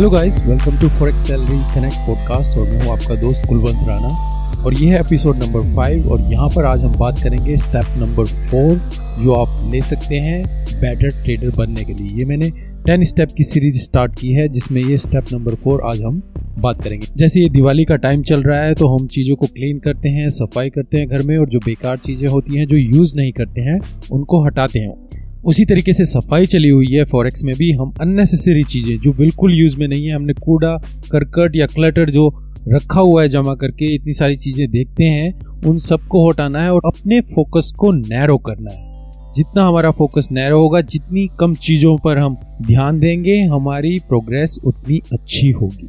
Hello guys welcome to forex salary connect podcast और मैं हूँ आपका दोस्त कुलवंत राणा। और ये है एपिसोड नंबर फाइव और यहाँ पर आज हम बात करेंगे स्टेप नंबर फोर जो आप ले सकते हैं बेटर ट्रेडर बनने के लिए। ये मैंने टेन स्टेप की सीरीज़ स्टार्ट की है, जिसमें ये स्टेप नंबर फोर आज हम बात करेंगे। जैसे ये दिवाली का टाइम चल रहा है तो हम चीज़ों को क्लीन करते हैं, सफ़ाई करते हैं घर में और जो बेकार चीज़ें होती हैं, जो यूज़ नहीं करते हैं, उनको हटाते हैं। उसी तरीके से सफ़ाई चली हुई है फॉरेक्स में भी। हम अननेसेसरी चीज़ें, जो बिल्कुल यूज़ में नहीं है। हमने कूड़ा, करकट या क्लटर जो रखा हुआ है जमा करके, इतनी सारी चीज़ें देखते हैं, उन सबको हटाना है और अपने फोकस को नैरो करना है। जितना हमारा फोकस नैरो होगा, जितनी कम चीज़ों पर हम ध्यान देंगे, हमारी प्रोग्रेस उतनी अच्छी होगी।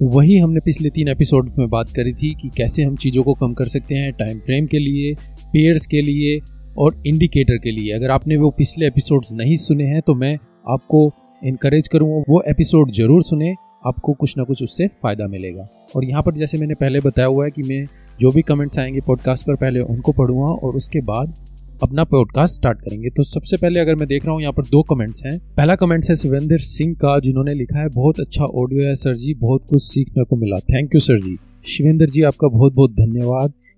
तो वही हमने पिछले तीन एपिसोड में बात करी थी कि कैसे हम चीज़ों को कम कर सकते हैं टाइम फ्रेम के लिए पेयर्स के लिए और इंडिकेटर के लिए। अगर आपने वो पिछले एपिसोड्स नहीं सुने हैं तो मैं आपको इनक्रेज करूँगा, वो एपिसोड ज़रूर सुने, आपको कुछ ना कुछ उससे फ़ायदा मिलेगा। और यहाँ पर जैसे मैंने पहले बताया हुआ है कि मैं जो भी कमेंट्स आएँगे पॉडकास्ट पर, पहले उनको पढ़ूँगा और उसके बाद अपना पॉडकास्ट स्टार्ट करेंगे। तो सबसे पहले अगर मैं देख रहा हूँ, यहाँ पर दो कमेंट्स हैं। पहला कमेंट्स है शिवेंद्र सिंह का, जिन्होंने लिखा है, बहुत अच्छा ऑडियो है सर जी, बहुत कुछ सीखने को मिला। Thank you sir ji. Shivendra ji, आपका बहुत बहुत धन्यवाद।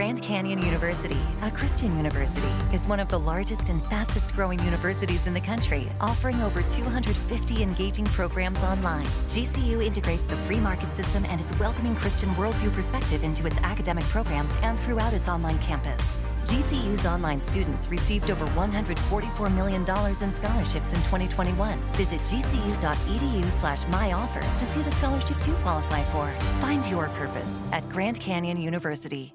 Grand Canyon University, a Christian university, is one of the largest and fastest growing universities in the country, offering over 250 engaging programs online. GCU integrates the free market system and its welcoming Christian worldview perspective into its academic programs and throughout its online campus. GCU's online students received over $144 million in scholarships in 2021. Visit gcu.edu slash myoffer to see the scholarships you qualify for. Find your purpose at Grand Canyon University.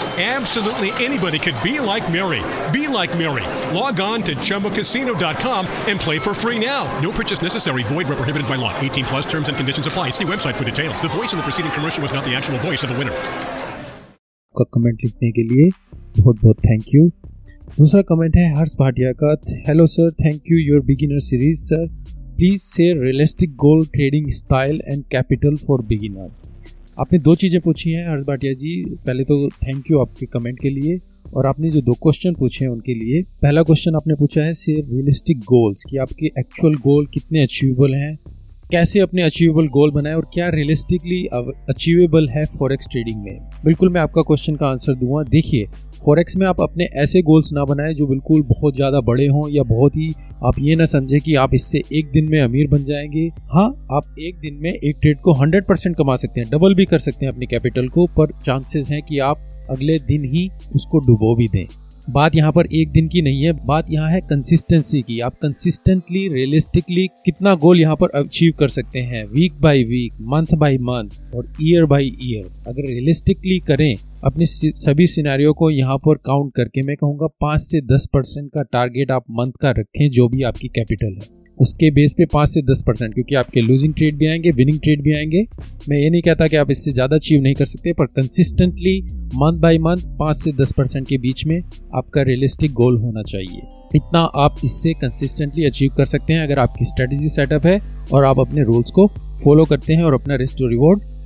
Absolutely anybody could be like Mary. Be like Mary. Log on to ChumboCasino.com and play for free now. No purchase necessary. Void where prohibited by law. 18 plus terms and conditions apply. See website for details. The voice in the preceding commercial was not the actual voice of the winner. का comment लिखने के लिए बहुत बहुत thank you दूसरा comment है हर्ष भाटिया का hello sir thank you your beginner series sir please से realistic goal trading style and capital for beginner आपने दो चीज़ें पूछी हैं, हर्ष भाटिया जी। पहले तो थैंक यू आपके कमेंट के लिए और आपने जो दो क्वेश्चन पूछे हैं उनके लिए। पहला क्वेश्चन आपने पूछा है सिर्फ़ रियलिस्टिक गोल्स कि आपके एक्चुअल गोल कितने अचीवेबल हैं? कैसे अपने अचीवेबल गोल बनाए और क्या रियलिस्टिकली अचीवेबल है फॉरेक्स ट्रेडिंग में? बिल्कुल मैं आपका क्वेश्चन का आंसर दूँगा। देखिए फॉरेक्स में आप अपने ऐसे गोल्स ना बनाएँ जो बिल्कुल बहुत ज़्यादा बड़े हों या बहुत ही आप ये ना समझें कि आप इससे एक दिन में अमीर बन जाएँगे। हाँ आप एक दिन में एक ट्रेड को 100 परसेंट कमा सकते हैं डबल भी कर सकते हैं अपने कैपिटल को, पर चांसेस हैं कि आप अगले दिन ही उसको डुबो भी दें। बात यहाँ पर एक दिन की नहीं है, बात यहाँ है कंसिस्टेंसी की। आप कंसिस्टेंटली रियलिस्टिकली कितना गोल यहाँ पर अचीव कर सकते हैं week by week month by month और ईयर बाय ईयर अगर रियलिस्टिकली करें, अपने सभी सिनारियों को यहाँ पर काउंट करके मैं कहूँगा पाँच से दस परसेंट का टारगेट आप मंथ का रखें, जो भी आपकी कैपिटल है। उसके बेस पे पाँच से दस परसेंट क्योंकि आपके लूजिंग ट्रेड भी आएँगे विनिंग ट्रेड भी आएँगे। मैं ये नहीं कहता कि आप इससे ज़्यादा अचीव नहीं कर सकते, पर कंसिस्टेंटली मंथ बाय मंथ पाँच से दस परसेंट के बीच में आपका रियलिस्टिक गोल होना चाहिए। इतना आप इससे कंसिस्टेंटली अचीव कर सकते हैं, अगर आपकी स्ट्रेटेजी सेटअप है और आप अपने रूल्स को फॉलो करते हैं और अपना risk to reward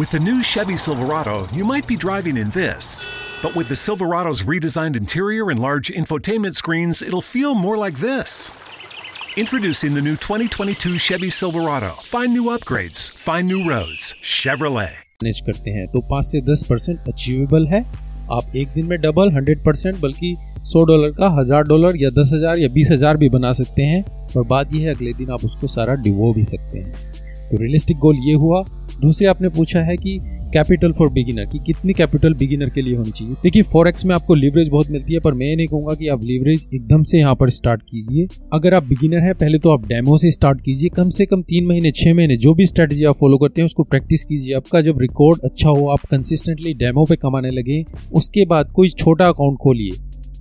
With the new Chevy Silverado, you might be driving in this. But with the Silverado's redesigned interior and large infotainment screens, it'll feel more like this. Introducing the new 2022 Chevy Silverado. Find new upgrades, find new roads. Chevrolet. Manage करते हैं तो पाँच से दस percent achievable है आप एक दिन में डबल हंड्रेड परसेंट बल्कि सौ डॉलर का हजार डॉलर या दस हजार या बीस हजार भी बना सकते हैं और बात यह है अगले दिन आप उसको सारा डिवो भी सकते हैं तो रियलिस्टिक गोल ये हुआ। दूसरे आपने पूछा है कि कैपिटल फॉर बिगिनर की कितनी कैपिटल बिगिनर के लिए होनी चाहिए। देखिए फॉरेक्स में आपको लीवरेज बहुत मिलती है, पर मैं नहीं कहूँगा कि आप लीवरेज एकदम से यहाँ पर स्टार्ट कीजिए। अगर आप बिगिनर है, पहले तो आप डेमो से स्टार्ट कीजिए। कम से कम तीन महीने, छह महीने, जो भी स्ट्रेटेजी आप फॉलो करते हैं, उसको प्रैक्टिस कीजिए। आपका जब रिकॉर्ड अच्छा हो, आप कंसिस्टेंटली डेमो पे कमाने लगे, उसके बाद कोई छोटा अकाउंट खोलिए।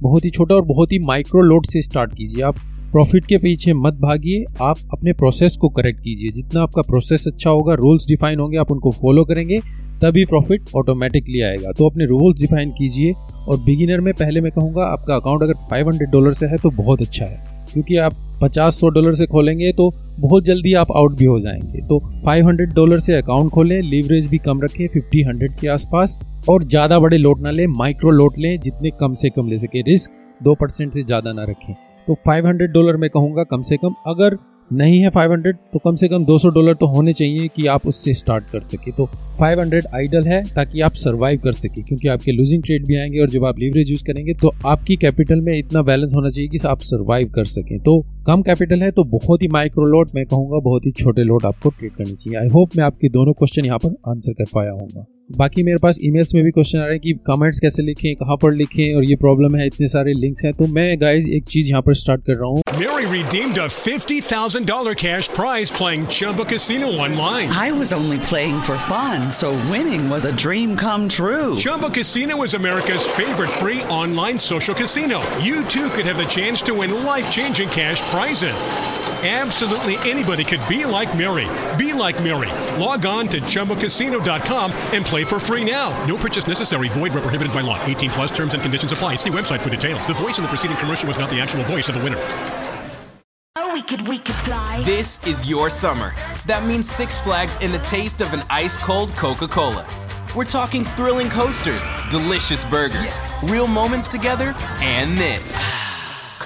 बहुत ही छोटा और बहुत ही माइक्रो लोड से स्टार्ट कीजिए। आप प्रॉफिट के पीछे मत भागिए, आप अपने प्रोसेस को करेक्ट कीजिए। जितना आपका प्रोसेस अच्छा होगा रूल्स डिफाइन होंगे, आप उनको फॉलो करेंगे, तभी प्रॉफिट ऑटोमेटिकली आएगा। तो अपने रूल्स डिफाइन कीजिए और बिगिनर में पहले मैं कहूँगा, आपका अकाउंट अगर 500 डॉलर से है तो बहुत अच्छा है। क्योंकि आप 50-100 डॉलर से खोलेंगे तो बहुत जल्दी आप आउट भी हो जाएँगे। तो 500 डॉलर से अकाउंट खोलें लीवरेज भी कम रखें 50 100 के आसपास, और ज़्यादा बड़े लोट ना लें माइक्रो लोट लें, जितने कम से कम ले सके। रिस्क दो परसेंट से ज़्यादा ना रखें। तो 500 डॉलर मैं कहूँगा कम से कम। अगर नहीं है 500 तो कम से कम 200 डॉलर तो होने चाहिए कि आप उससे स्टार्ट कर सके। तो 500 आइडल है ताकि आप सरवाइव कर सके, क्योंकि आपके लूजिंग ट्रेड भी आएँगे और जब आप लीवरेज यूज़ करेंगे तो आपकी कैपिटल में इतना बैलेंस होना चाहिए कि आप सरवाइव कर सकें। तो कम कैपिटल है तो बहुत ही माइक्रो लोड मैं कहूँगा, बहुत ही छोटे लोड आपको ट्रेड करनी चाहिए। आई होप मैं आपके दोनों क्वेश्चन यहाँ पर आंसर कर पाया हूँ बाकी मेरे पास ईमेल्स में भी क्वेश्चन आ रहे हैं कि कमेंट्स कैसे लिखें कहाँ पर लिखें और ये प्रॉब्लम है इतने सारे लिंक्स हैं तो मैं गाइज़ एक चीज़ यहाँ पर स्टार्ट कर रहा हूँ Mary redeemed a $50,000 cash prize playing Chumba Casino online. I was only playing for fun, so winning was a dream come true. Chumba Casino is America's favorite free online social casino. You too could have the chance to win life-changing cash prizes. Absolutely anybody could be like Mary. Be like Mary. Log on to ChumboCasino.com and play for free now. No purchase necessary. Void where prohibited by law. 18 plus terms and conditions apply. See website for details. The voice in the preceding commercial was not the actual voice of the winner. Oh, we could, we could fly. This is your summer. That means Six Flags and the taste of an ice cold Coca Cola. We're talking thrilling coasters, delicious burgers, real moments together, and this.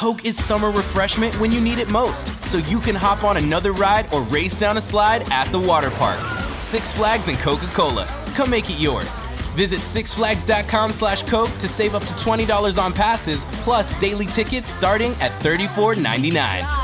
Coke is summer refreshment when you need it most, so you can hop on another ride or race down a slide at the water park. Six Flags and Coca-Cola. Come make it yours. Visit sixflags.com slash Coke to save up to $20 on passes, plus daily tickets starting at $34.99.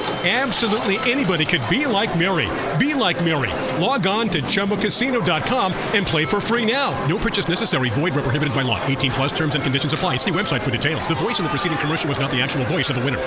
Absolutely anybody could be like Mary. Be like Mary. Log on to ChumboCasino.com and play for free now. No purchase necessary. Void where prohibited by law. 18 plus terms and conditions apply. See website for details. The voice in the preceding commercial was not the actual voice of the winner.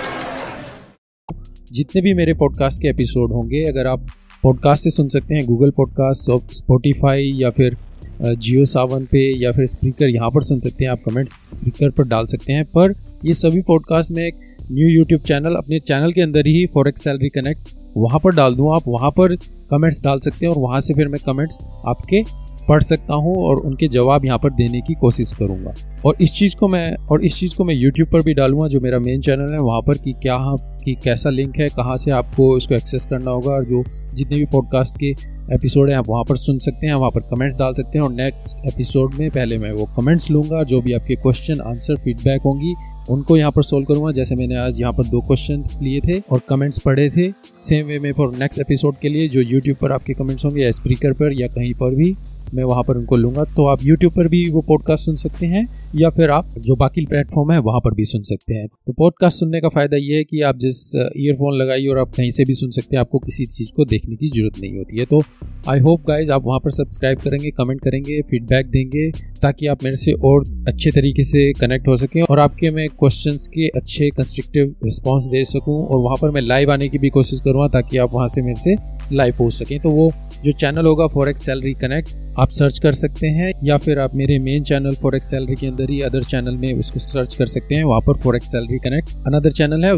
जितने भी मेरे podcast के episode होंगे अगर आप podcast से सुन सकते हैं गूगल पॉडकास्ट स्पॉटिफाई या फिर जियो सावन पे या फिर स्पीकर यहाँ पर सुन सकते हैं आप कमेंट्स स्पीकर पर डाल सकते हैं पर ये सभी पॉडकास्ट में एक न्यू यूट्यूब चैनल अपने चैनल के अंदर ही फॉरेक्स सैलरी कनेक्ट वहाँ पर डाल दूँ आप, वहाँ पर कमेंट्स डाल सकते हैं और वहाँ से फिर मैं कमेंट्स आपके पढ़ सकता हूँ और उनके जवाब यहाँ पर देने की कोशिश करूँगा। और इस चीज़ को मैं, और इस चीज़ को मैं यूट्यूब पर भी डालूँगा, जो मेरा मेन चैनल है, वहाँ पर कि क्या, कि कैसा लिंक है, कहाँ से आपको इसको एक्सेस करना होगा, और जो जितने भी पॉडकास्ट के एपिसोड हैं, आप वहाँ पर सुन सकते हैं, वहाँ पर कमेंट्स डाल सकते हैं और नेक्स्ट एपिसोड में पहले मैं वो कमेंट्स लूँगा, जो भी आपके क्वेश्चन आंसर फीडबैक होंगी उनको यहाँ पर सोल्व करूँगा। जैसे मैंने आज यहाँ पर दो क्वेश्चन लिए थे और कमेंट्स पढ़े थे। सेम वे में फॉर नेक्स्ट एपिसोड के लिए, जो यूट्यूब पर आपके कमेंट्स होंगे, या स्पीकर पर, या कहीं पर भी। मैं वहाँ पर उनको लूँगा। तो आप यूट्यूब पर भी वो पॉडकास्ट सुन सकते हैं, या फिर आप जो बाकी प्लेटफॉर्म है, वहाँ पर भी सुन सकते हैं। तो पॉडकास्ट सुनने का फ़ायदा ये है कि आप जिस ईयरफोन लगाइए और आप कहीं से भी सुन सकते हैं, आपको किसी चीज़ को देखने की ज़रूरत नहीं होती है। तो आई होप गाइज़ आप वहाँ पर सब्सक्राइब करेंगे कमेंट करेंगे फीडबैक देंगे, ताकि आप मेरे से और अच्छे तरीके से कनेक्ट हो सकें और आपके मैं क्वेश्चन के अच्छे कंस्ट्रक्टिव रिस्पॉन्स दे सकूँ और वहाँ पर मैं लाइव आने की भी कोशिश करूँगा, ताकि आप वहाँ से मेरे से लाइव पूछ सकें। तो वो जो चैनल होगा फॉर एक्स सैलरी कनेक्ट आप सर्च कर सकते हैं या फिर आप मेरे मेन चैनल फॉरेक्स सैलरी के अंदर ही अदर चैनल में उसको सर्च कर सकते हैं वहाँ पर forex salary connect another channel है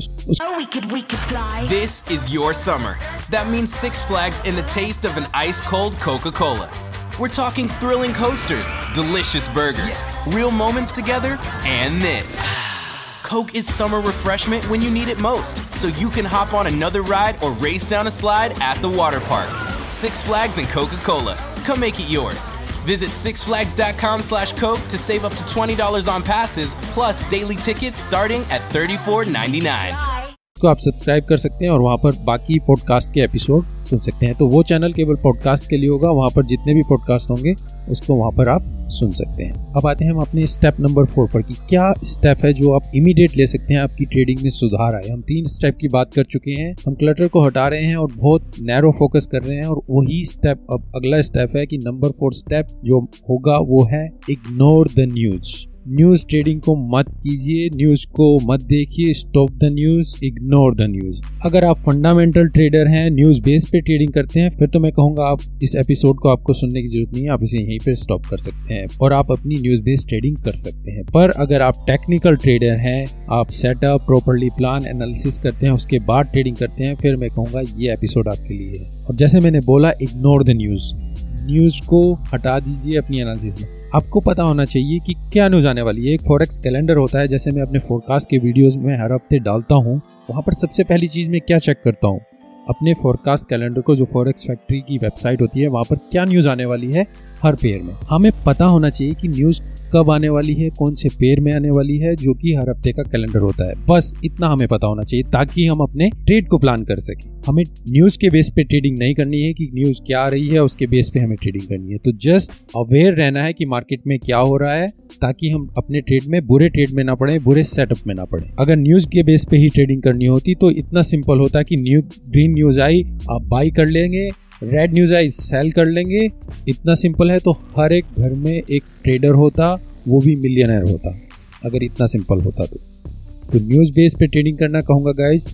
this is your summer that means Six Flags in the of an ice cold Coca Cola We're talking thrilling coasters, delicious burgers, yes. real moments together, and this. Coke is summer refreshment when you need it most, so you can hop on another ride or race down a slide at the water park. Six Flags and Coca-Cola. Come make it yours. Visit sixflags.com slash Coke to save up to $20 on passes, plus daily tickets starting at $34.99. को आप subscribe कर सकते हैं और वहाँ पर बाकी podcast के एपिसोड सुन सकते हैं। तो वो चैनल केवल पॉडकास्ट के लिए होगा, वहाँ पर जितने भी पॉडकास्ट होंगे, उसको वहाँ पर आप सुन सकते हैं। अब आते हैं हम अपने स्टेप नंबर फोर पर कि क्या स्टेप है जो आप इमीडिएट ले सकते हैं आपकी ट्रेडिंग में सुधार आए। हम तीन स्टेप की बात कर चुके हैं, हम क्लटर को हटा रहे हैं और बहुत नैरो फोकस कर रहे हैं और वही स्टेप अब अगला स्टेप है कि नंबर फोर स्टेप जो होगा वो है ignore the news news trading को मत कीजिए, न्यूज़ को मत देखिए, stop the news, ignore the news. अगर आप फंडामेंटल ट्रेडर हैं, न्यूज़ बेस पे ट्रेडिंग करते हैं, फिर तो मैं कहूँगा आप इस एपिसोड को आपको सुनने की ज़रूरत नहीं है, आप इसे यहीं पर स्टॉप कर सकते हैं और आप अपनी न्यूज़ बेस ट्रेडिंग कर सकते हैं। पर अगर आप टेक्निकल ट्रेडर हैं, आप सेटअप प्रॉपरली प्लान एनालिसिस करते हैं, उसके बाद ट्रेडिंग करते हैं, फिर मैं कहूँगा ये एपिसोड आपके लिए है। और जैसे मैंने बोला, इग्नोर द न्यूज़। न्यूज़ को हटा दीजिए अपनी एनालिसिस में। आपको पता होना चाहिए कि क्या न्यूज़ आने वाली है। एक फॉरेक्स कैलेंडर होता है, जैसे मैं अपने फोरकास्ट के वीडियोस में हर हफ़्ते डालता हूँ, वहाँ पर सबसे पहली चीज़ मैं क्या चेक करता हूँ? अपने फोरकास्ट कैलेंडर को, जो फॉरेक्स फैक्ट्री की वेबसाइट होती है, वहाँ पर क्या न्यूज़ आने वाली है? हर पेयर में। हमें पता होना चाहिए कि न्यूज़ कब आने वाली है, कौन से पेयर में आने वाली है, जो कि हर हफ़्ते का कैलेंडर होता है। बस इतना हमें पता होना चाहिए, ताकि हम अपने ट्रेड को प्लान कर सकें। हमें न्यूज़ के बेस पे ट्रेडिंग नहीं करनी है, कि न्यूज़ क्या आ रही है, उसके बेस पे हमें ट्रेडिंग करनी है। तो जस्ट अवेयर रहना है कि मार्केट में क्या हो रहा है, ताकि हम अपने ट्रेड में, बुरे ट्रेड में ना पड़े, बुरे सेटअप में ना पड़े। अगर न्यूज़ के बेस पे ही ट्रेडिंग करनी होती तो इतना सिंपल होता कि न्यू ग्रीन न्यूज़ आई, आप बाई कर लेंगे रेड न्यूज़ आई सेल कर लेंगे। इतना सिंपल है तो हर एक घर में एक ट्रेडर होता, वो भी मिलियनर होता, अगर इतना सिंपल होता तो। तो न्यूज़ बेस पे ट्रेडिंग करना कहूँगा गाइज़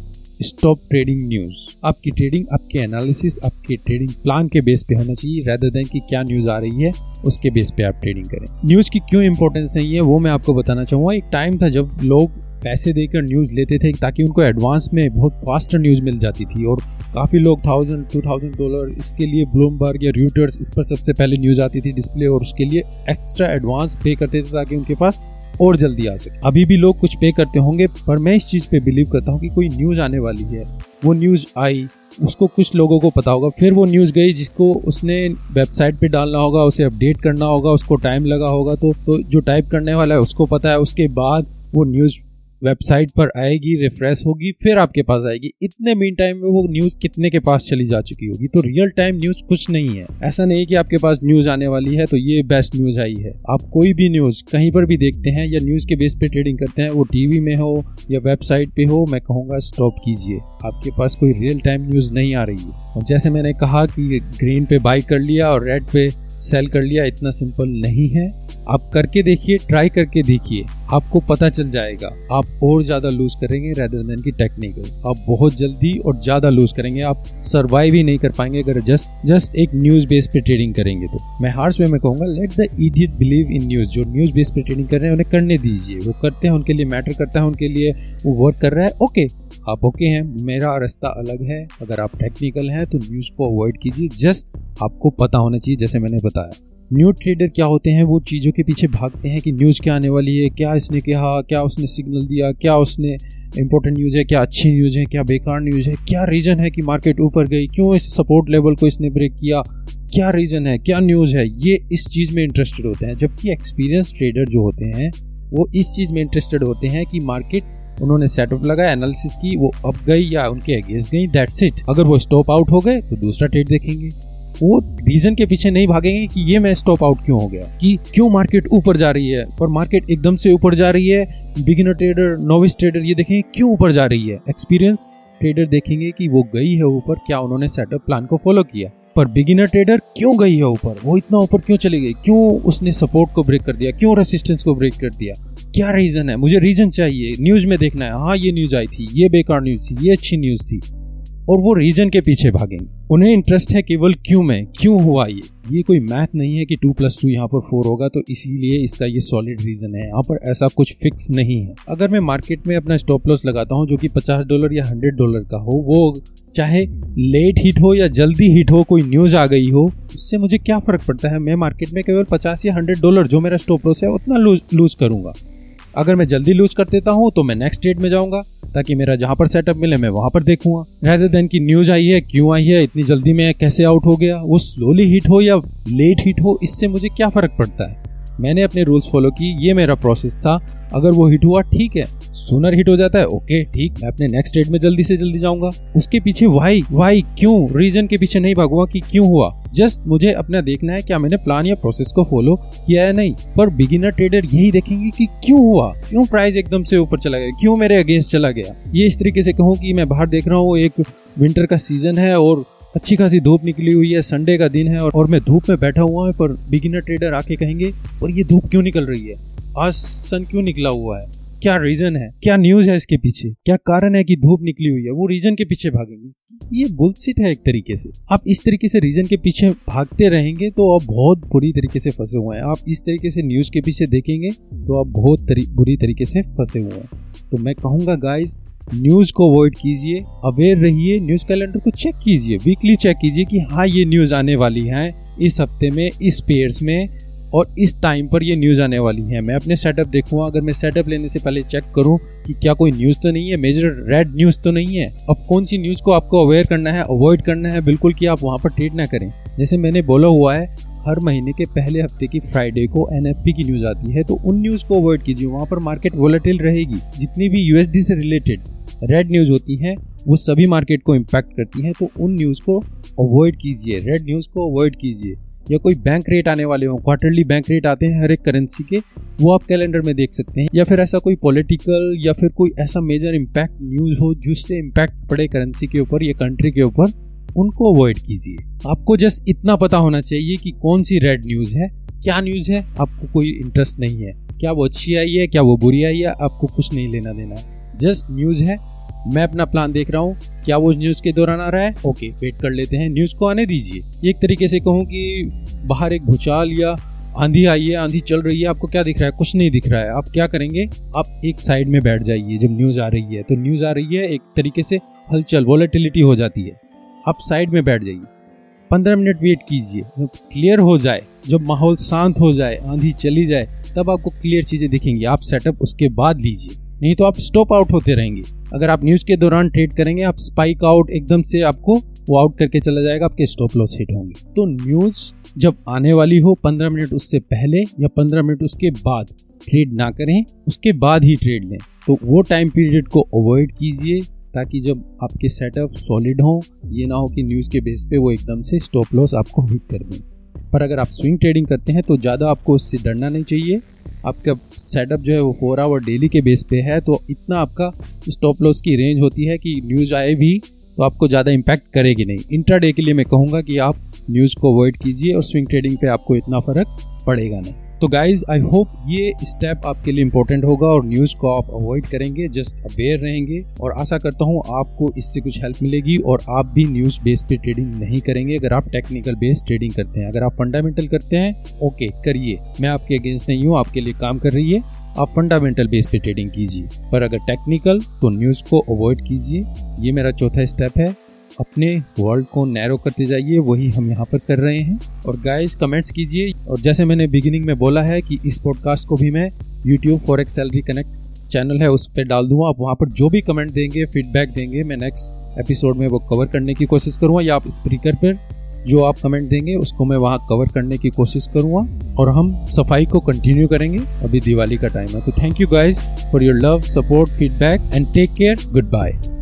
स्टॉप ट्रेडिंग न्यूज़ आपकी ट्रेडिंग आपके एनालिसिस आपके ट्रेडिंग प्लान के बेस पे होना चाहिए रेदर देन कि क्या न्यूज़ आ रही है, उसके बेस पे आप ट्रेडिंग करें। न्यूज़ की क्यों इंपॉर्टेंस नहीं है, वो मैं आपको बताना चाहूँगा। एक टाइम था जब लोग पैसे देकर न्यूज़ लेते थे ताकि उनको एडवांस में बहुत फास्ट न्यूज़ मिल जाती थी। और काफ़ी लोग थाउज़ेंड टू थाउज़ेंड डॉलर इसके लिए ब्लूमबर्ग या रूटर्स इस पर सबसे पहले न्यूज़ आती थी डिस्प्ले और उसके लिए एक्स्ट्रा एडवांस पे करते थे ताकि उनके पास और जल्दी आ सके। अभी भी लोग कुछ पे करते होंगे पर मैं इस चीज़ पे बिलीव करता हूँ कि कोई न्यूज़ आने वाली है। वो न्यूज़ आई उसको कुछ लोगों को पता होगा फिर वो न्यूज़ गई जिसको उसने वेबसाइट पे डालना होगा उसे अपडेट करना होगा उसको टाइम लगा होगा तो, तो जो टाइप करने वाला है उसको पता है। उसके बाद वो न्यूज़ वेबसाइट पर आएगी रिफ्रेश होगी, फिर आपके पास आएगी। इतने मीन टाइम में वो न्यूज़ कितने के पास चली जा चुकी होगी? तो रियल टाइम न्यूज़ कुछ नहीं है। ऐसा नहीं कि आपके पास न्यूज़ आने वाली है तो ये बेस्ट न्यूज़ आई है आप कोई भी न्यूज़ कहीं पर भी देखते हैं या न्यूज़ के बेस पे ट्रेडिंग करते हैं, वो टीवी में हो या वेबसाइट पे हो, मैं कहूँगा स्टॉप कीजिए। आपके पास कोई रियल टाइम न्यूज़ नहीं आ रही है। और जैसे मैंने कहा कि ग्रीन पे बाई कर लिया और रेड पे सेल कर लिया, इतना सिंपल नहीं है। आप करके देखिए, ट्राई करके देखिए, आपको पता चल जाएगा। आप और ज़्यादा लूज करेंगे रेदर देन की टेक्निकल आप बहुत जल्दी और ज़्यादा लूज करेंगे। आप सरवाइव ही नहीं कर पाएँगे। अगर जस्ट जस्ट एक न्यूज़ बेस पे ट्रेडिंग करेंगे तो। मैं हार्स वे में कहूँगा let the idiot believe in news जो न्यूज़ बेस पे ट्रेडिंग कर रहे हैं, उन्हें करने दीजिए। वो करते हैं, उनके लिए मैटर करता है, उनके लिए वो वर्क कर रहा है। ओके आप ओके हैं, मेरा रास्ता अलग है। अगर आप टेक्निकल हैं तो न्यूज़ को अवॉइड कीजिए। जस्ट आपको पता होना चाहिए, जैसे मैंने बताया। न्यू ट्रेडर क्या होते हैं? वो चीज़ों के पीछे भागते हैं कि न्यूज़ क्या आने वाली है, क्या इसने कहा, क्या उसने सिग्नल दिया, क्या उसने इंपॉर्टेंट न्यूज़ है, क्या अच्छी न्यूज़ है, क्या बेकार न्यूज़ है, क्या रीज़न है कि मार्केट ऊपर गई, क्यों इस सपोर्ट लेवल को इसने ब्रेक किया, क्या रीज़न है, क्या न्यूज़ है? ये इस चीज़ में इंटरेस्टेड होते हैं, जबकि एक्सपीरियंस ट्रेडर जो होते हैं, वो इस चीज़ में इंटरेस्टेड होते हैं कि मार्केट उन्होंने सेटअप लगाया एनालिसिस की, वो अप गई या उनके अगेंस्ट गई दैट्स इट अगर वो स्टॉप आउट हो गए तो दूसरा ट्रेड देखेंगे। वो रीजन के पीछे नहीं भागेंगे कि ये मैं स्टॉप आउट क्यों हो गया, कि क्यों मार्केट ऊपर जा रही है। पर मार्केट एकदम से ऊपर जा रही है बिगिनर ट्रेडर नोविस ट्रेडर ये देखेंगे क्यों ऊपर जा रही है? एक्सपीरियंस ट्रेडर देखेंगे कि वो गई है ऊपर, क्या उन्होंने सेटअप प्लान को फॉलो किया। पर बिगिनर ट्रेडर क्यों गई है ऊपर? वो इतना ऊपर क्यों चली गई? क्यों उसने सपोर्ट को ब्रेक कर दिया? क्यों रेसिस्टेंस को ब्रेक कर दिया? क्या रीजन है? मुझे रीजन चाहिए। न्यूज़ में देखना है। हाँ ये न्यूज़ आई थी। ये बेकार न्यूज़ थी। ये अच्छी न्यूज़ थी। और वो रीजन के पीछे भागेंगे। उन्हें इंटरेस्ट है केवल क्यों में? क्यों हुआ ये? ये कोई मैथ नहीं है कि टू प्लस टू यहाँ पर फोर होगा तो इसीलिए इसका ये सॉलिड रीजन है। यहाँ पर ऐसा कुछ फिक्स नहीं है। अगर मैं मार्केट में अपना स्टॉप लॉस लगाता हूँ, जो कि पचास डॉलर या हंड्रेड डॉलर का हो, वो चाहे लेट हिट हो या जल्दी हिट हो, कोई न्यूज़ आ गई हो, उससे मुझे क्या फ़र्क पड़ता है? मैं मार्केट में केवल पचास या हंड्रेड डॉलर जो मेरा स्टॉप लॉस है, उतना लूज लूज करूँगा। अगर मैं जल्दी लूज कर देता हूँ तो मैं नेक्स्ट डेट में जाऊँगा, ताकि मेरा जहाँ पर सेटअप मिले, मैं वहाँ पर देखूँगा। रेदर देन की न्यूज़ आई है, क्यों आई है, इतनी जल्दी में कैसे आउट हो गया, वो स्लोली हिट हो या लेट हिट हो, इससे मुझे क्या फ़र्क पड़ता है? मैंने अपने रूल्स फॉलो की, ये मेरा प्रोसेस था। अगर वो हिट हुआ, ठीक है। सुनर हिट हो जाता है ओके ठीक। मैं अपने नेक्स्ट डेट में जल्दी से जल्दी जाऊँगा। उसके पीछे वाई वाई क्यों? रीजन के पीछे नहीं भागूँगा कि क्यों हुआ। जस्ट मुझे अपना देखना है, क्या मैंने प्लान या प्रोसेस को फॉलो किया है नहीं। पर बिगिनर ट्रेडर यही देखेंगे कि क्यों हुआ। क्यों प्राइस एकदम से ऊपर चला गया? क्यों मेरे अगेंस्ट चला गया? ये इस तरीके से कहूँ कि मैं बाहर देख रहा हूँ, एक विंटर का सीज़न है और अच्छी खासी धूप निकली हुई है संडे का दिन है और मैं धूप में बैठा हुआ है, पर बिगिनर ट्रेडर आके कहेंगे, और ये धूप क्यों निकल रही है? आज सन क्यों निकला हुआ है? क्या रीजन है? क्या न्यूज़ है इसके पीछे? क्या कारण है कि धूप निकली हुई है? वो रीजन के पीछे भागेंगे। ये बुलसिट है एक तरीके से। आप इस तरीके से रीजन के पीछे भागते रहेंगे तो आप बहुत बुरी तरीके से फंसे हुए हैं। आप इस तरीके से न्यूज़ के पीछे देखेंगे तो आप बहुत तरी, बुरी तरीके से फंसे हुए हैं। तो मैं कहूँगा गाइज़ न्यूज़ को अवॉइड कीजिए अवेयर रहिए न्यूज़ कैलेंडर को चेक कीजिए वीकली चेक कीजिए कि हाँ ये न्यूज़ आने वाली है। इस हफ़्ते में इस पेयर्स में और इस टाइम पर ये न्यूज़ आने वाली है। मैं अपने सेटअप देखूँगा। अगर मैं सेटअप लेने से पहले चेक करूँ कि क्या कोई न्यूज़ तो नहीं है मेजर रेड न्यूज़ तो नहीं है, अब कौन सी न्यूज़ को आपको अवेयर करना है अवॉइड करना है, बिल्कुल कि आप वहाँ पर ट्रेड ना करें। जैसे मैंने बोला हुआ है, हर महीने के पहले हफ़्ते की फ्राइडे को एनएफपी की न्यूज़ आती है तो उन न्यूज़ को अवॉइड कीजिए। वहाँ पर मार्केट वोलेटिल रहेगी। जितनी भी यूएसडी से रिलेटेड रेड न्यूज़ होती है, वो सभी मार्केट को इम्पैक्ट करती है तो उन न्यूज़ को अवॉइड कीजिए। रेड न्यूज़ को अवॉइड कीजिए। या कोई बैंक रेट आने वाले हों क्वार्टरली बैंक रेट आते हैं हर एक करेंसी के, वो आप कैलेंडर में देख सकते हैं। या फिर ऐसा कोई पॉलिटिकल या फिर कोई ऐसा मेजर इम्पैक्ट न्यूज़ हो जिससे इम्पैक्ट पड़े करेंसी के ऊपर या कंट्री के ऊपर, उनको अवॉइड कीजिए। आपको जस्ट इतना पता होना चाहिए कि कौन सी रेड न्यूज़ है, क्या न्यूज़ है, आपको कोई इंटरेस्ट नहीं है। क्या वो अच्छी आई है, क्या वो बुरी आई है, आपको कुछ नहीं लेना देना है। जस्ट न्यूज़ है मैं अपना प्लान देख रहा हूँ। क्या वो न्यूज़ के दौरान आ रहा है? ओके वेट कर लेते हैं। न्यूज़ को आने दीजिए। एक तरीके से कहूँ कि बाहर एक भूचाल या आंधी आई है, आंधी चल रही है, आपको क्या दिख रहा है? कुछ नहीं दिख रहा है। आप क्या करेंगे? आप एक साइड में बैठ जाइए जब न्यूज़ आ रही है। तो न्यूज़ आ रही है, एक तरीके से हलचल वॉलेटिलिटी हो जाती है। आप साइड में बैठ जाइए। पंद्रह मिनट वेट कीजिए। जब क्लियर हो जाए, जब माहौल शांत हो जाए, आंधी चली जाए, तब आपको क्लियर चीज़ें दिखेंगी। आप सेटअप उसके बाद लीजिए। नहीं तो आप स्टॉप आउट होते रहेंगे। अगर आप न्यूज़ के दौरान ट्रेड करेंगे, आप स्पाइक आउट एकदम से आपको वो आउट करके चला जाएगा, आपके स्टॉप लॉस हिट होंगे। तो न्यूज़ जब आने वाली हो पंद्रह मिनट उससे पहले या पंद्रह मिनट उसके बाद ट्रेड ना करें, उसके बाद ही ट्रेड लें तो वो टाइम पीरियड को अवॉइड कीजिए ताकि जब आपके सेटअप सॉलिड हों, ये ना हो कि न्यूज़ के बेस पे वो एकदम से स्टॉप लॉस आपको हिट कर दें। पर अगर आप स्विंग ट्रेडिंग करते हैं तो ज़्यादा आपको उससे डरना नहीं चाहिए। आपका सेटअप जो है वो फोर आवर डेली के बेस पे है तो इतना आपका स्टॉप लॉस की रेंज होती है कि न्यूज़ आए भी तो आपको ज़्यादा इम्पैक्ट करेगी नहीं। इंट्रा डे के लिए मैं कहूँगा कि आप न्यूज़ को अवॉइड कीजिए और स्विंग ट्रेडिंग पे आपको इतना फ़र्क पड़ेगा नहीं। तो गाइज़ आई होप ये स्टेप आपके लिए इंपॉर्टेंट होगा और न्यूज़ को आप अवॉइड करेंगे जस्ट अवेयर रहेंगे और आशा करता हूँ आपको इससे कुछ हेल्प मिलेगी और आप भी न्यूज़ बेस पे ट्रेडिंग नहीं करेंगे। अगर आप टेक्निकल बेस ट्रेडिंग करते हैं, अगर आप फंडामेंटल करते हैं ओके करिए। मैं आपके अगेंस्ट नहीं हूँ, आपके लिए काम कर रही है। आप फंडामेंटल बेस पे ट्रेडिंग कीजिए। पर अगर टेक्निकल तो न्यूज़ को अवॉइड कीजिए। ये मेरा चौथा स्टेप है। अपने वर्ल्ड को नैरो करते जाइए, वही हम यहाँ पर कर रहे हैं। और गाइस कमेंट्स कीजिए। और जैसे मैंने बिगिनिंग में बोला है कि इस पॉडकास्ट को भी मैं YouTube forex salary connect channel है, उस पर डाल दूँगा। आप वहाँ पर जो भी कमेंट देंगे फीडबैक देंगे, मैं नेक्स्ट एपिसोड में वो कवर करने की कोशिश करूँगा। या आप स्पीकर पर जो आप कमेंट देंगे, उसको मैं वहाँ कवर करने की कोशिश करूँगा। और हम सफ़ाई को कंटिन्यू करेंगे। अभी दिवाली का टाइम है। तो thank you guys for your love support feedback and take care good bye